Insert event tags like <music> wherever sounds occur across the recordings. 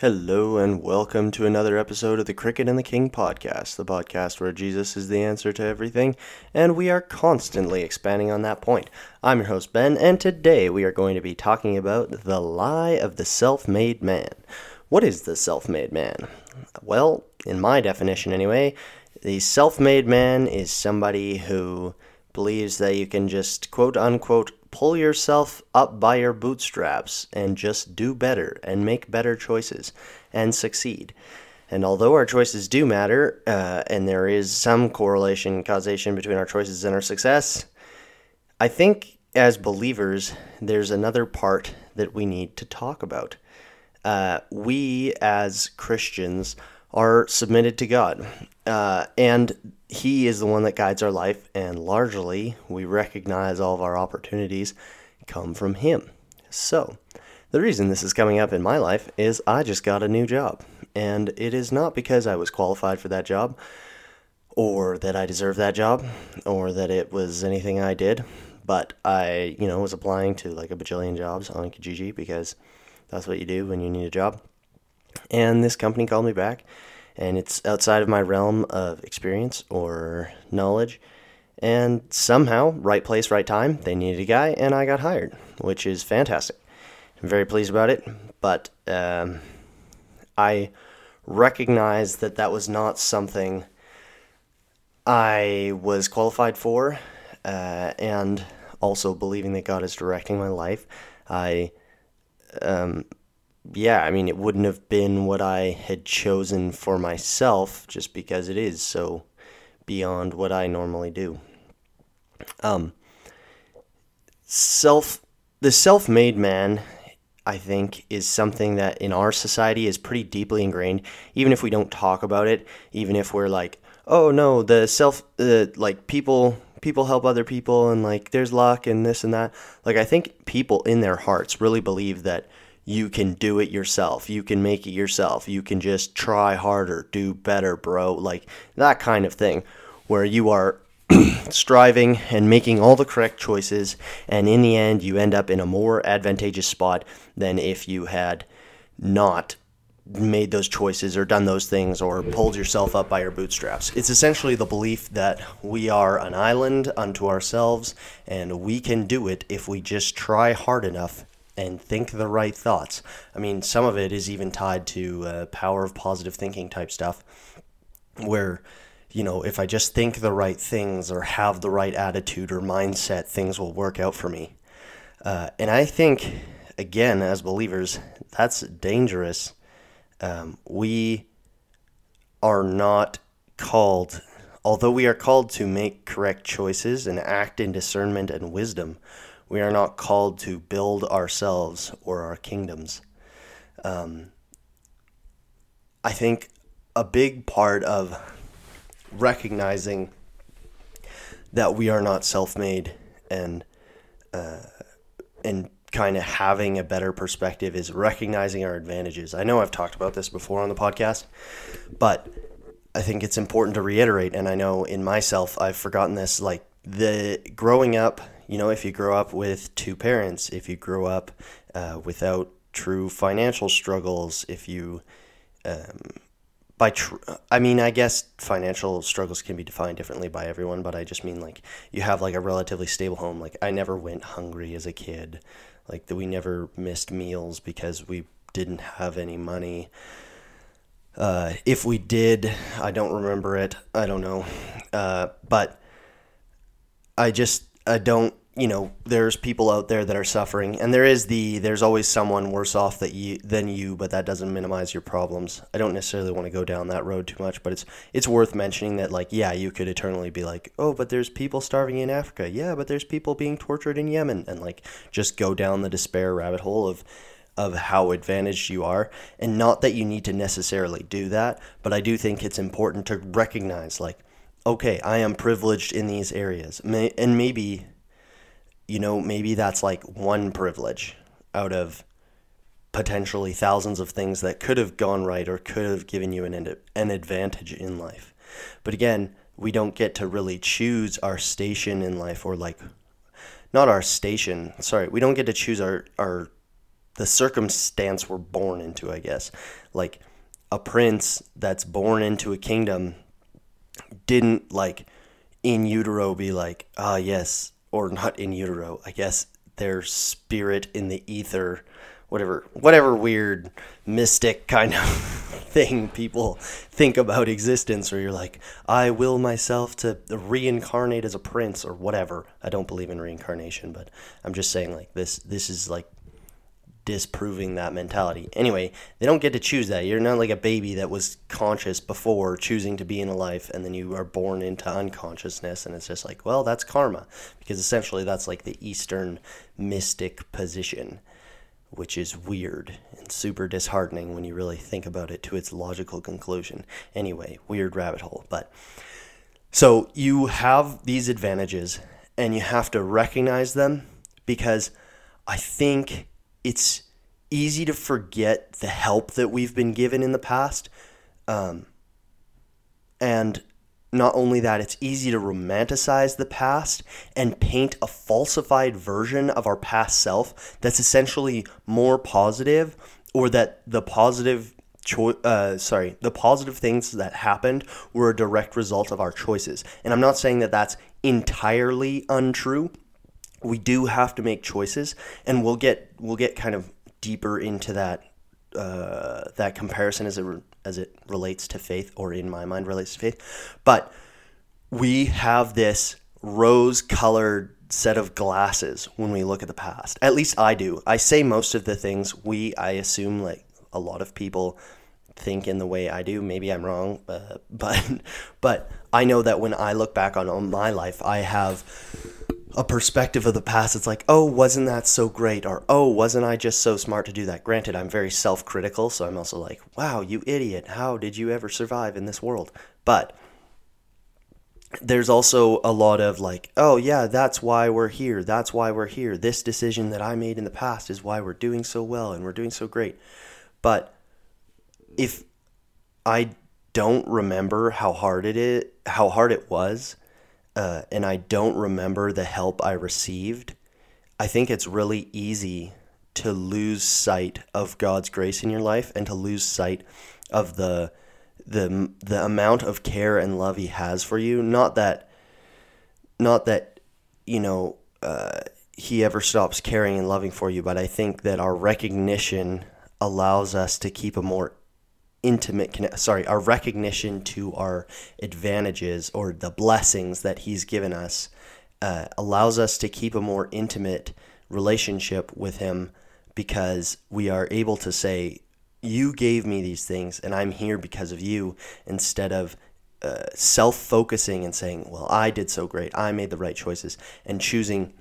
Hello, and welcome to another episode of the Cricket and the King podcast, the podcast where Jesus is the answer to everything, and we are constantly expanding on that point. I'm your host, Ben, and today we are going to be talking about the lie of the self made man. What is the self made man? Well, in my definition anyway, the self made man is somebody who believes that you can just quote unquote pull yourself up by your bootstraps and just do better and make better choices and succeed. And although our choices do matter, uh, and there is some correlation, causation between our choices and our success, I think as believers, there's another part that we need to talk about. Uh, we as Christians are submitted to God, uh, and he is the one that guides our life, and largely we recognize all of our opportunities come from Him. So, the reason this is coming up in my life is I just got a new job, and it is not because I was qualified for that job, or that I deserve that job, or that it was anything I did, but I, you know, was applying to like a bajillion jobs on Kijiji because that's what you do when you need a job. And this company called me back and it's outside of my realm of experience or knowledge. And somehow, right place, right time, they needed a guy, and I got hired, which is fantastic. I'm very pleased about it, but um, I recognize that that was not something I was qualified for, uh, and also believing that God is directing my life. I um, yeah, I mean, it wouldn't have been what I had chosen for myself just because it is so beyond what I normally do. Um, self, the self made man, I think, is something that in our society is pretty deeply ingrained, even if we don't talk about it, even if we're like, oh no, the self, uh, like people people help other people and like there's luck and this and that. Like I think people in their hearts really believe that you can do it yourself. You can make it yourself. You can just try harder, do better, bro. Like that kind of thing where you are <clears throat> striving and making all the correct choices and in the end you end up in a more advantageous spot than if you had not made those choices or done those things or pulled yourself up by your bootstraps. It's essentially the belief that we are an island unto ourselves and we can do it if we just try hard enough and think the right thoughts. I mean, some of it is even tied to uh, power of positive thinking type stuff, where, you know, if I just think the right things or have the right attitude or mindset, things will work out for me. Uh, and I think, again, as believers, that's dangerous. Um, we are not called, although we are called to make correct choices and act in discernment and wisdom, we are not called to build ourselves or our kingdoms. Um, I think a big part of recognizing that we are not self-made and uh, and kind of having a better perspective is recognizing our advantages. I know I've talked about this before on the podcast, but I think it's important to reiterate. And I know in myself, I've forgotten this. Like the growing up you know, if you grow up with two parents, if you grow up uh, without true financial struggles, if you, um, by, tr- I mean, I guess financial struggles can be defined differently by everyone, but I just mean like you have like a relatively stable home. Like I never went hungry as a kid, like that we never missed meals because we didn't have any money. Uh, if we did, I don't remember it. I don't know. Uh, but I just I don't you know there's people out there that are suffering. And there is the there's always someone worse off that you than you but that doesn't minimize your problems. I don't necessarily want to go down that road too much but it's it's worth mentioning that like yeah you could eternally be like oh but there's people starving in africa. Yeah but there's people being tortured in yemen and like just go down the despair rabbit hole of of how advantaged you are. And not that you need to necessarily do that but i do think it's important to recognize like okay, I am privileged in these areas. And maybe, you know, maybe that's like one privilege out of potentially thousands of things that could have gone right or could have given you an, an advantage in life. But again, we don't get to really choose our station in life or like, not our station, sorry, we don't get to choose our, our the circumstance we're born into, I guess. Like a prince that's born into a kingdom didn't like in utero be like, ah, yes, or not in utero, I guess their spirit in the ether, whatever, whatever weird mystic kind of <laughs> thing people think about existence, where you're like, I will myself to reincarnate as a prince or whatever. I don't believe in reincarnation, but I'm just saying like this. This is like disproving that mentality. Anyway, they don't get to choose that. You're not like a baby that was conscious before choosing to be in a life and then you are born into unconsciousness and it's just like, well, that's karma because essentially that's like the eastern mystic position, which is weird and super disheartening when you really think about it to its logical conclusion. Anyway, weird rabbit hole, but so you have these advantages and you have to recognize them because I think it's easy to forget the help that we've been given in the past. Um, and not only that, it's easy to romanticize the past and paint a falsified version of our past self that's essentially more positive or that the positive uh, sorry, the positive things that happened were a direct result of our choices. And I'm not saying that that's entirely untrue we do have to make choices, and we'll get we'll get kind of deeper into that uh, that comparison as it as it relates to faith, or in my mind relates to faith. But we have this rose-colored set of glasses when we look at the past. At least I do. I say most of the things we. I assume like a lot of people think in the way I do. Maybe I'm wrong, uh, <laughs> but but I know that when I look back on, on my life, I have a perspective of the past. It's like, oh, wasn't that so great? Or, oh, wasn't I just so smart to do that? Granted, I'm very self critical, so I'm also like, wow, you idiot. How did you ever survive in this world? But there's also a lot of like, oh, yeah, that's why we're here. That's why we're here. This decision that I made in the past is why we're doing so well and we're doing so great. But if I don't remember how hard it is, how hard it was, uh, and I don't remember the help I received, I think it's really easy to lose sight of God's grace in your life and to lose sight of the the the amount of care and love He has for you. Not that, not that, you know, uh, He ever stops caring and loving for you, but I think that our recognition allows us to keep a more intimate connect sorry our recognition to our advantages or the blessings that he's given us uh, allows us to keep a more intimate relationship with him because we are able to say you gave me these things and i'm here because of you instead of uh, self-focusing and saying well i did so great. I made the right choices and choosing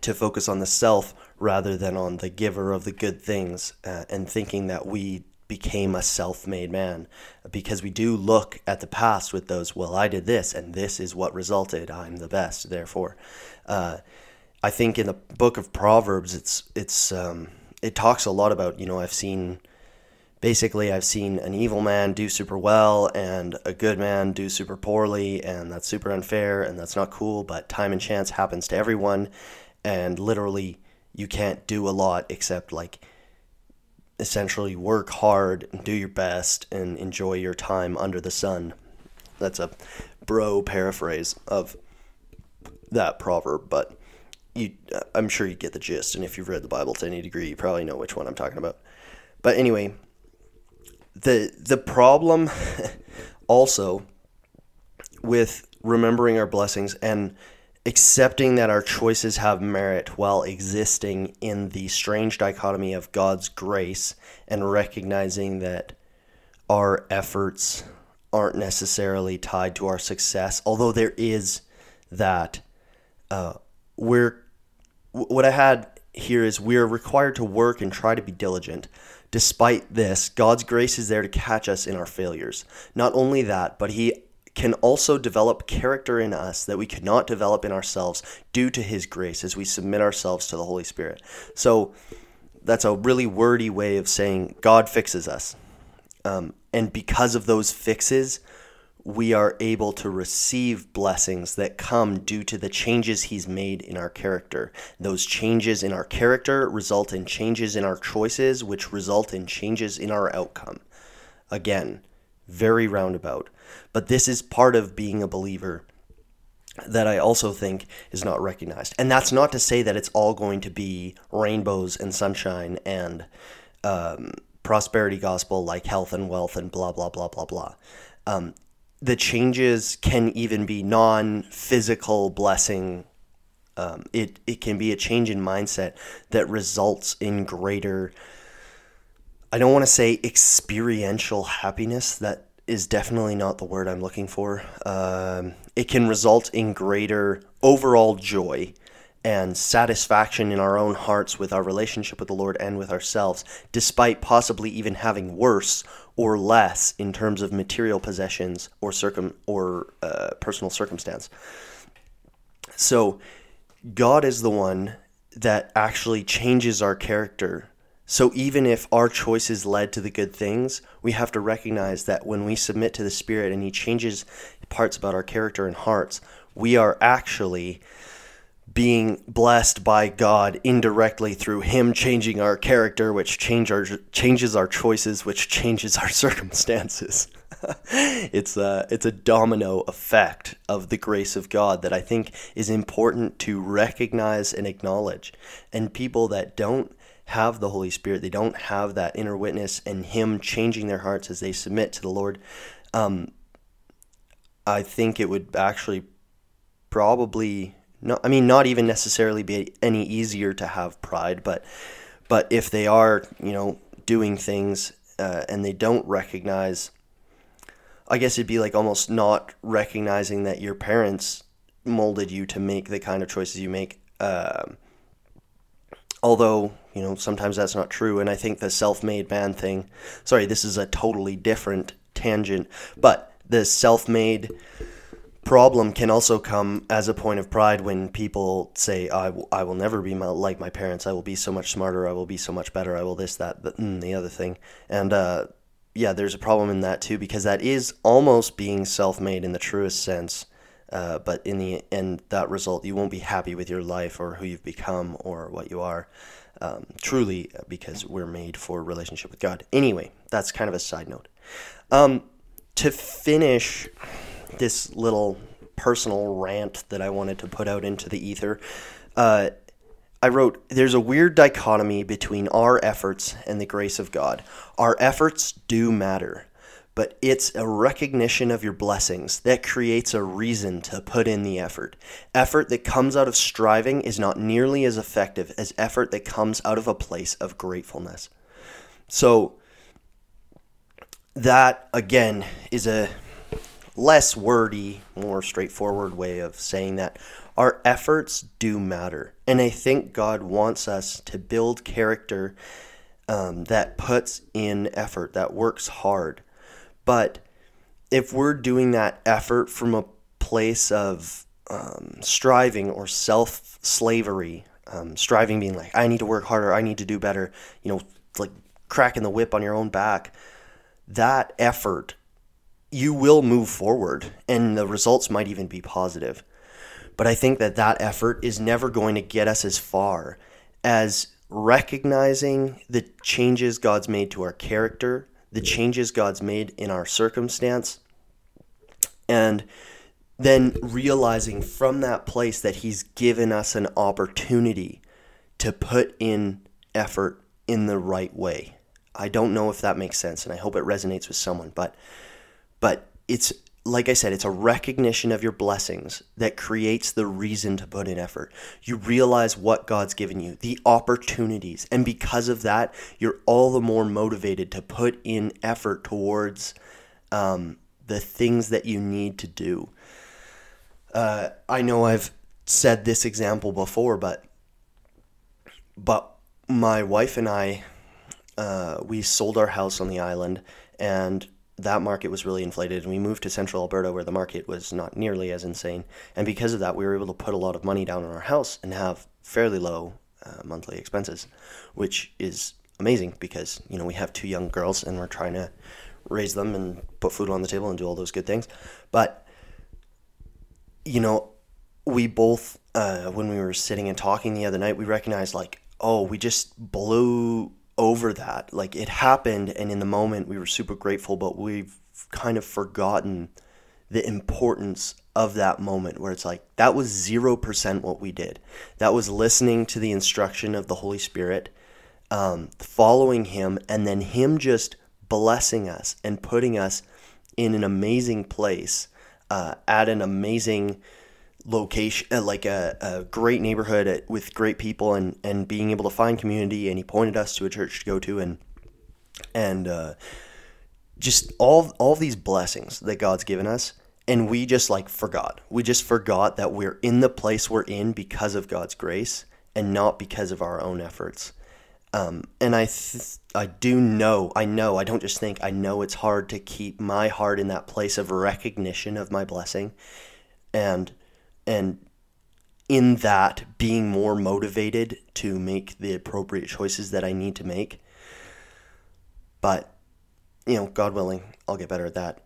to focus on the self rather than on the giver of the good things uh, and thinking that we became a self-made man. Because we do look at the past with those well i did this and this is what resulted. I'm the best therefore. Uh, i think in the book of proverbs it's it's um, it talks a lot about you know i've seen basically i've seen an evil man do super well and a good man do super poorly and that's super unfair and that's not cool but time and chance happens to everyone and literally you can't do a lot except like essentially work hard and do your best and enjoy your time under the sun. That's a bro paraphrase of that proverb, but you I'm sure you get the gist and if you've read the Bible to any degree, you probably know which one I'm talking about. But anyway, the the problem <laughs> also with remembering our blessings and accepting that our choices have merit while existing in the strange dichotomy of God's grace and recognizing that our efforts aren't necessarily tied to our success, although there is that. Uh, we're what I had here is we're required to work and try to be diligent. Despite this, God's grace is there to catch us in our failures. Not only that, but He can also develop character in us that we could not develop in ourselves due to His grace as we submit ourselves to the Holy Spirit. So that's a really wordy way of saying God fixes us. Um, and because of those fixes, we are able to receive blessings that come due to the changes he's made in our character. Those changes in our character result in changes in our choices, which result in changes in our outcome. Again, very roundabout. But this is part of being a believer that I also think is not recognized. And that's not to say that it's all going to be rainbows and sunshine and um, prosperity gospel like health and wealth and blah, blah, blah, blah, blah. Um, the changes can even be non physical blessing. Um, it, it can be a change in mindset that results in greater, I don't want to say experiential happiness. That is definitely not the word I'm looking for. Um, it can result in greater overall joy and satisfaction in our own hearts with our relationship with the Lord and with ourselves, despite possibly even having worse or less in terms of material possessions or circum or uh, personal circumstance. So, God is the one that actually changes our character. So, even if our choices led to the good things, we have to recognize that when we submit to the Spirit and He changes parts about our character and hearts, we are actually being blessed by God indirectly through Him changing our character, which change our changes our choices, which changes our <laughs> circumstances. <laughs> it's a it's a domino effect of the grace of God that I think is important to recognize and acknowledge. And people that don't have the Holy Spirit, they don't have that inner witness and Him changing their hearts as they submit to the Lord. Um, I think it would actually probably not. I mean, not even necessarily be any easier to have pride, but but if they are, you know, doing things uh, and they don't recognize, I guess it'd be like almost not recognizing that your parents molded you to make the kind of choices you make. Um, although you know sometimes that's not true, and I think the self-made man thing. Sorry, this is a totally different tangent, but the self-made problem can also come as a point of pride when people say, I, w- I will never be my, like my parents. I will be so much smarter. I will be so much better. I will this, that, the, mm, the other thing. And uh, yeah, there's a problem in that too, because that is almost being self made in the truest sense. Uh, but in the end, that result, you won't be happy with your life or who you've become or what you are. Um, truly, because we're made for relationship with God. Anyway, that's kind of a side note. Um, to finish this little personal rant that I wanted to put out into the ether. Uh, I wrote, There's a weird dichotomy between our efforts and the grace of God. Our efforts do matter, but it's a recognition of your blessings that creates a reason to put in the effort. Effort that comes out of striving is not nearly as effective as effort that comes out of a place of gratefulness. So, that again is a less wordy, more straightforward way of saying that our efforts do matter. And I think God wants us to build character um, that puts in effort, that works hard. But if we're doing that effort from a place of um, striving or self slavery, um, striving being like, I need to work harder, I need to do better, you know, like cracking the whip on your own back, that effort you will move forward and the results might even be positive. But I think that that effort is never going to get us as far as recognizing the changes God's made to our character, the changes God's made in our circumstance, and then realizing from that place that He's given us an opportunity to put in effort in the right way. I don't know if that makes sense, and I hope it resonates with someone, but but it's like I said, it's a recognition of your blessings that creates the reason to put in effort. You realize what God's given you, the opportunities, and because of that, you're all the more motivated to put in effort towards um, the things that you need to do. Uh, I know I've said this example before, but but my wife and I, uh, we sold our house on the island, and that market was really inflated and we moved to central Alberta where the market was not nearly as insane. And because of that, we were able to put a lot of money down on our house and have fairly low uh, monthly expenses, which is amazing because, you know, we have two young girls and we're trying to raise them and put food on the table and do all those good things. But, you know, we both, uh, when we were sitting and talking the other night, we recognized, like, oh, we just blew over that. Like, it happened, and in the moment, we were super grateful, but we've kind of forgotten the importance of that moment where it's like that was 0% what we did. That was listening to the instruction of the Holy Spirit, um, following Him, and then Him just blessing us and putting us in an amazing place uh, at an amazing location, uh, like a, a great neighborhood at, with great people, and, and being able to find community. And He pointed us to a church to go to, and and uh, just all all these blessings that God's given us and we just like forgot. We just forgot that we're in the place we're in because of God's grace and not because of our own efforts. Um, and I, th- I do know, I know, I don't just think, I know it's hard to keep my heart in that place of recognition of my blessing, and and in that being more motivated to make the appropriate choices that I need to make. But you know, God willing, I'll get better at that.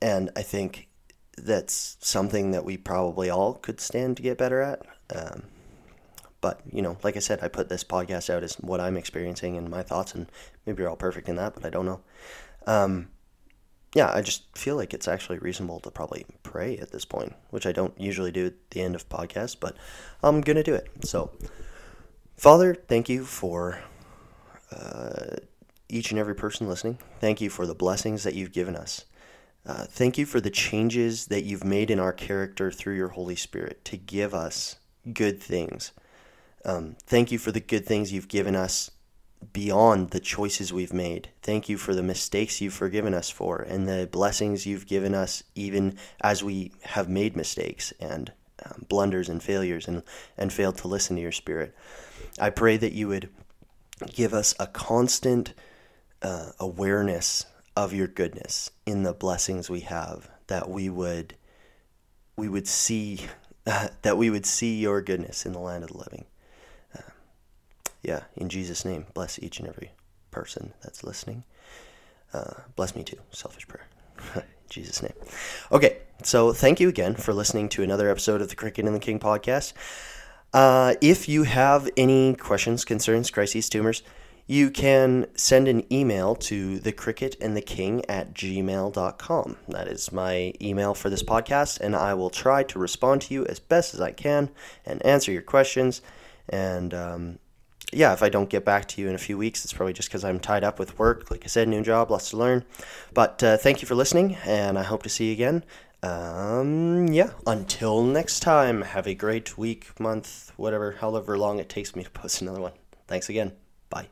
And I think that's something that we probably all could stand to get better at. Um, but, you know, like I said, I put this podcast out as what I'm experiencing and my thoughts, and maybe you're all perfect in that, but I don't know. Um, yeah, I just feel like it's actually reasonable to probably pray at this point, which I don't usually do at the end of podcasts, but I'm going to do it. So, Father, thank you for uh, each and every person listening. Thank you for the blessings that you've given us. Uh, thank you for the changes that you've made in our character through your Holy Spirit to give us good things. Um, thank you for the good things you've given us beyond the choices we've made. Thank you for the mistakes you've forgiven us for and the blessings you've given us even as we have made mistakes and um, blunders and failures and, and failed to listen to your spirit. I pray that you would give us a constant uh, awareness of your goodness in the blessings we have that we would we would see uh, <laughs> that we would see your goodness in the land of the living yeah in jesus name bless each and every person that's listening uh, bless me too selfish prayer <laughs> jesus name okay so thank you again for listening to another episode of the cricket and the king podcast uh, if you have any questions concerns crises tumors you can send an email to the cricket and the king at gmail.com. That is my email for this podcast, and I will try to respond to you as best as I can and answer your questions. And um, yeah, if I don't get back to you in a few weeks, it's probably just because I'm tied up with work. Like I said, new job, lots to learn. But uh, thank you for listening, and I hope to see you again. Um, yeah, until next time, have a great week, month, whatever, however long it takes me to <laughs> post another one. Thanks again. Bye.